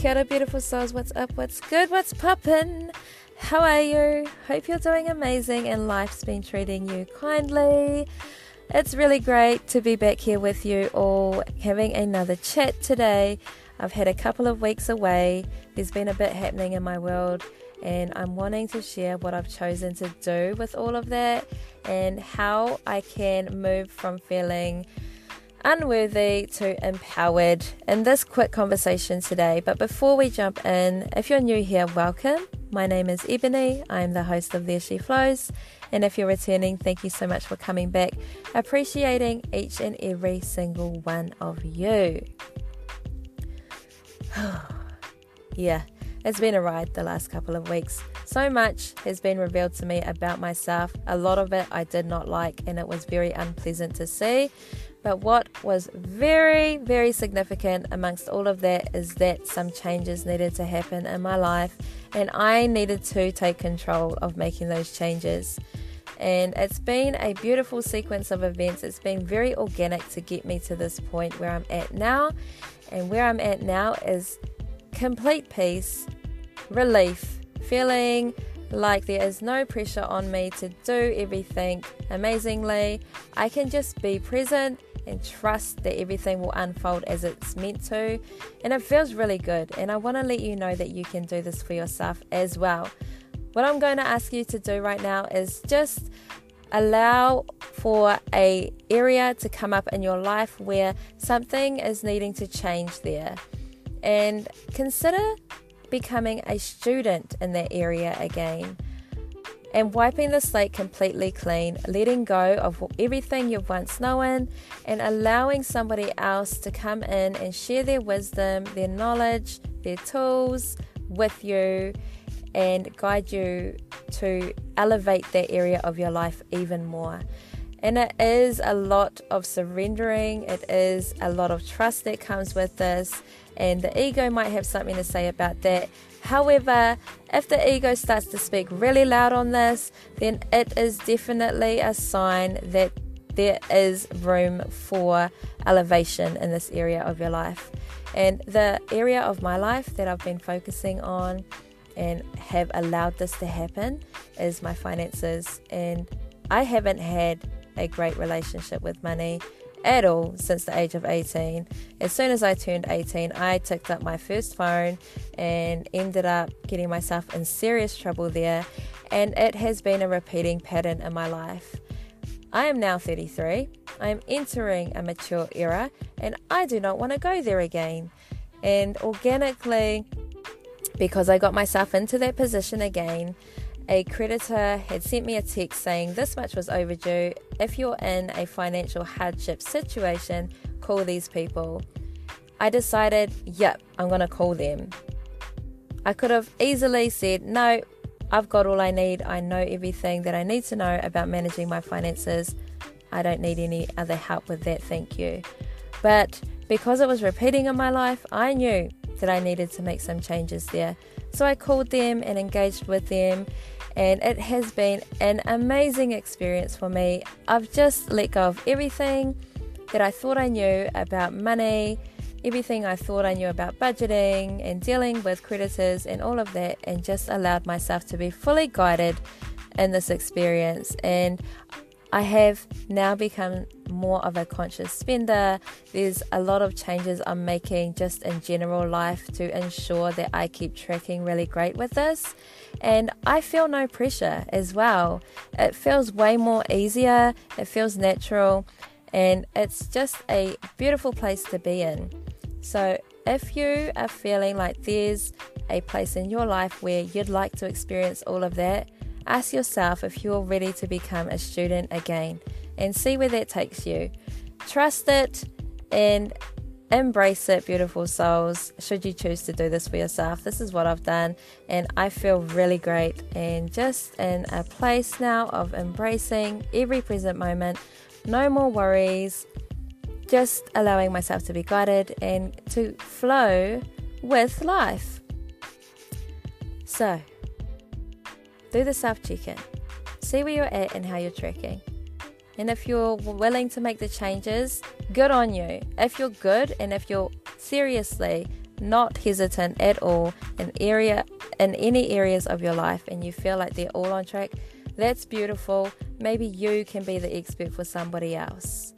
Kia ora, beautiful souls. What's up? What's good? What's poppin'? How are you? Hope you're doing amazing and life's been treating you kindly. It's really great to be back here with you all, having another chat today. I've had a couple of weeks away. There's been a bit happening in my world, and I'm wanting to share what I've chosen to do with all of that and how I can move from feeling unworthy to empowered in this quick conversation today. But before we jump in, if you're new here, welcome. My name is Ebony. I'm the host of There She Flows. And if you're returning, thank you so much for coming back. Appreciating each and every single one of you. yeah, it's been a ride the last couple of weeks. So much has been revealed to me about myself. A lot of it I did not like, and it was very unpleasant to see. But what was very, very significant amongst all of that is that some changes needed to happen in my life, and I needed to take control of making those changes. And it's been a beautiful sequence of events. It's been very organic to get me to this point where I'm at now. And where I'm at now is complete peace, relief, feeling like there is no pressure on me to do everything amazingly. I can just be present and trust that everything will unfold as it's meant to. And it feels really good. And I want to let you know that you can do this for yourself as well. What I'm going to ask you to do right now is just allow for a area to come up in your life where something is needing to change there and consider becoming a student in that area again and wiping the slate completely clean, letting go of everything you've once known, and allowing somebody else to come in and share their wisdom, their knowledge, their tools with you, and guide you to elevate that area of your life even more. And it is a lot of surrendering, it is a lot of trust that comes with this, and the ego might have something to say about that. However, if the ego starts to speak really loud on this, then it is definitely a sign that there is room for elevation in this area of your life. And the area of my life that I've been focusing on and have allowed this to happen is my finances. And I haven't had a great relationship with money at all since the age of 18. As soon as I turned 18, I took up my first phone and ended up getting myself in serious trouble there, and it has been a repeating pattern in my life. I am now 33. I am entering a mature era, and I do not want to go there again. And organically, because I got myself into that position again, a creditor had sent me a text saying this much was overdue. If you're in a financial hardship situation, call these people. I decided, yep, I'm going to call them. I could have easily said, no, I've got all I need. I know everything that I need to know about managing my finances. I don't need any other help with that, thank you. But because it was repeating in my life, I knew that I needed to make some changes there. So I called them and engaged with them, and it has been an amazing experience for me. I've just let go of everything that I thought I knew about money, everything I thought I knew about budgeting and dealing with creditors and all of that, and just allowed myself to be fully guided in this experience. And I have now become more of a conscious spender. There's a lot of changes I'm making just in general life to ensure that I keep tracking really great with this. And I feel no pressure as well. It feels way more easier, it feels natural, and it's just a beautiful place to be in. So, if you are feeling like there's a place in your life where you'd like to experience all of that, Ask yourself if you're ready to become a student again and see where that takes you. Trust it and embrace it, beautiful souls. Should you choose to do this for yourself, this is what I've done, and I feel really great and just in a place now of embracing every present moment. No more worries, just allowing myself to be guided and to flow with life. So, do the self check in. See where you're at and how you're tracking. And if you're willing to make the changes, good on you. If you're good and if you're seriously not hesitant at all in area in any areas of your life and you feel like they're all on track, that's beautiful. Maybe you can be the expert for somebody else.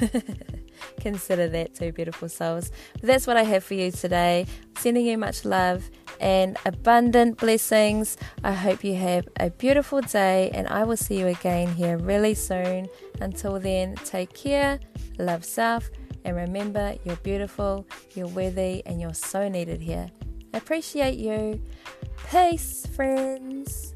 Consider that too, beautiful souls. That's what I have for you today. Sending you much love and abundant blessings. I hope you have a beautiful day, and I will see you again here really soon. Until then, take care, love self, and remember you're beautiful, you're worthy, and you're so needed here. Appreciate you. Peace, friends.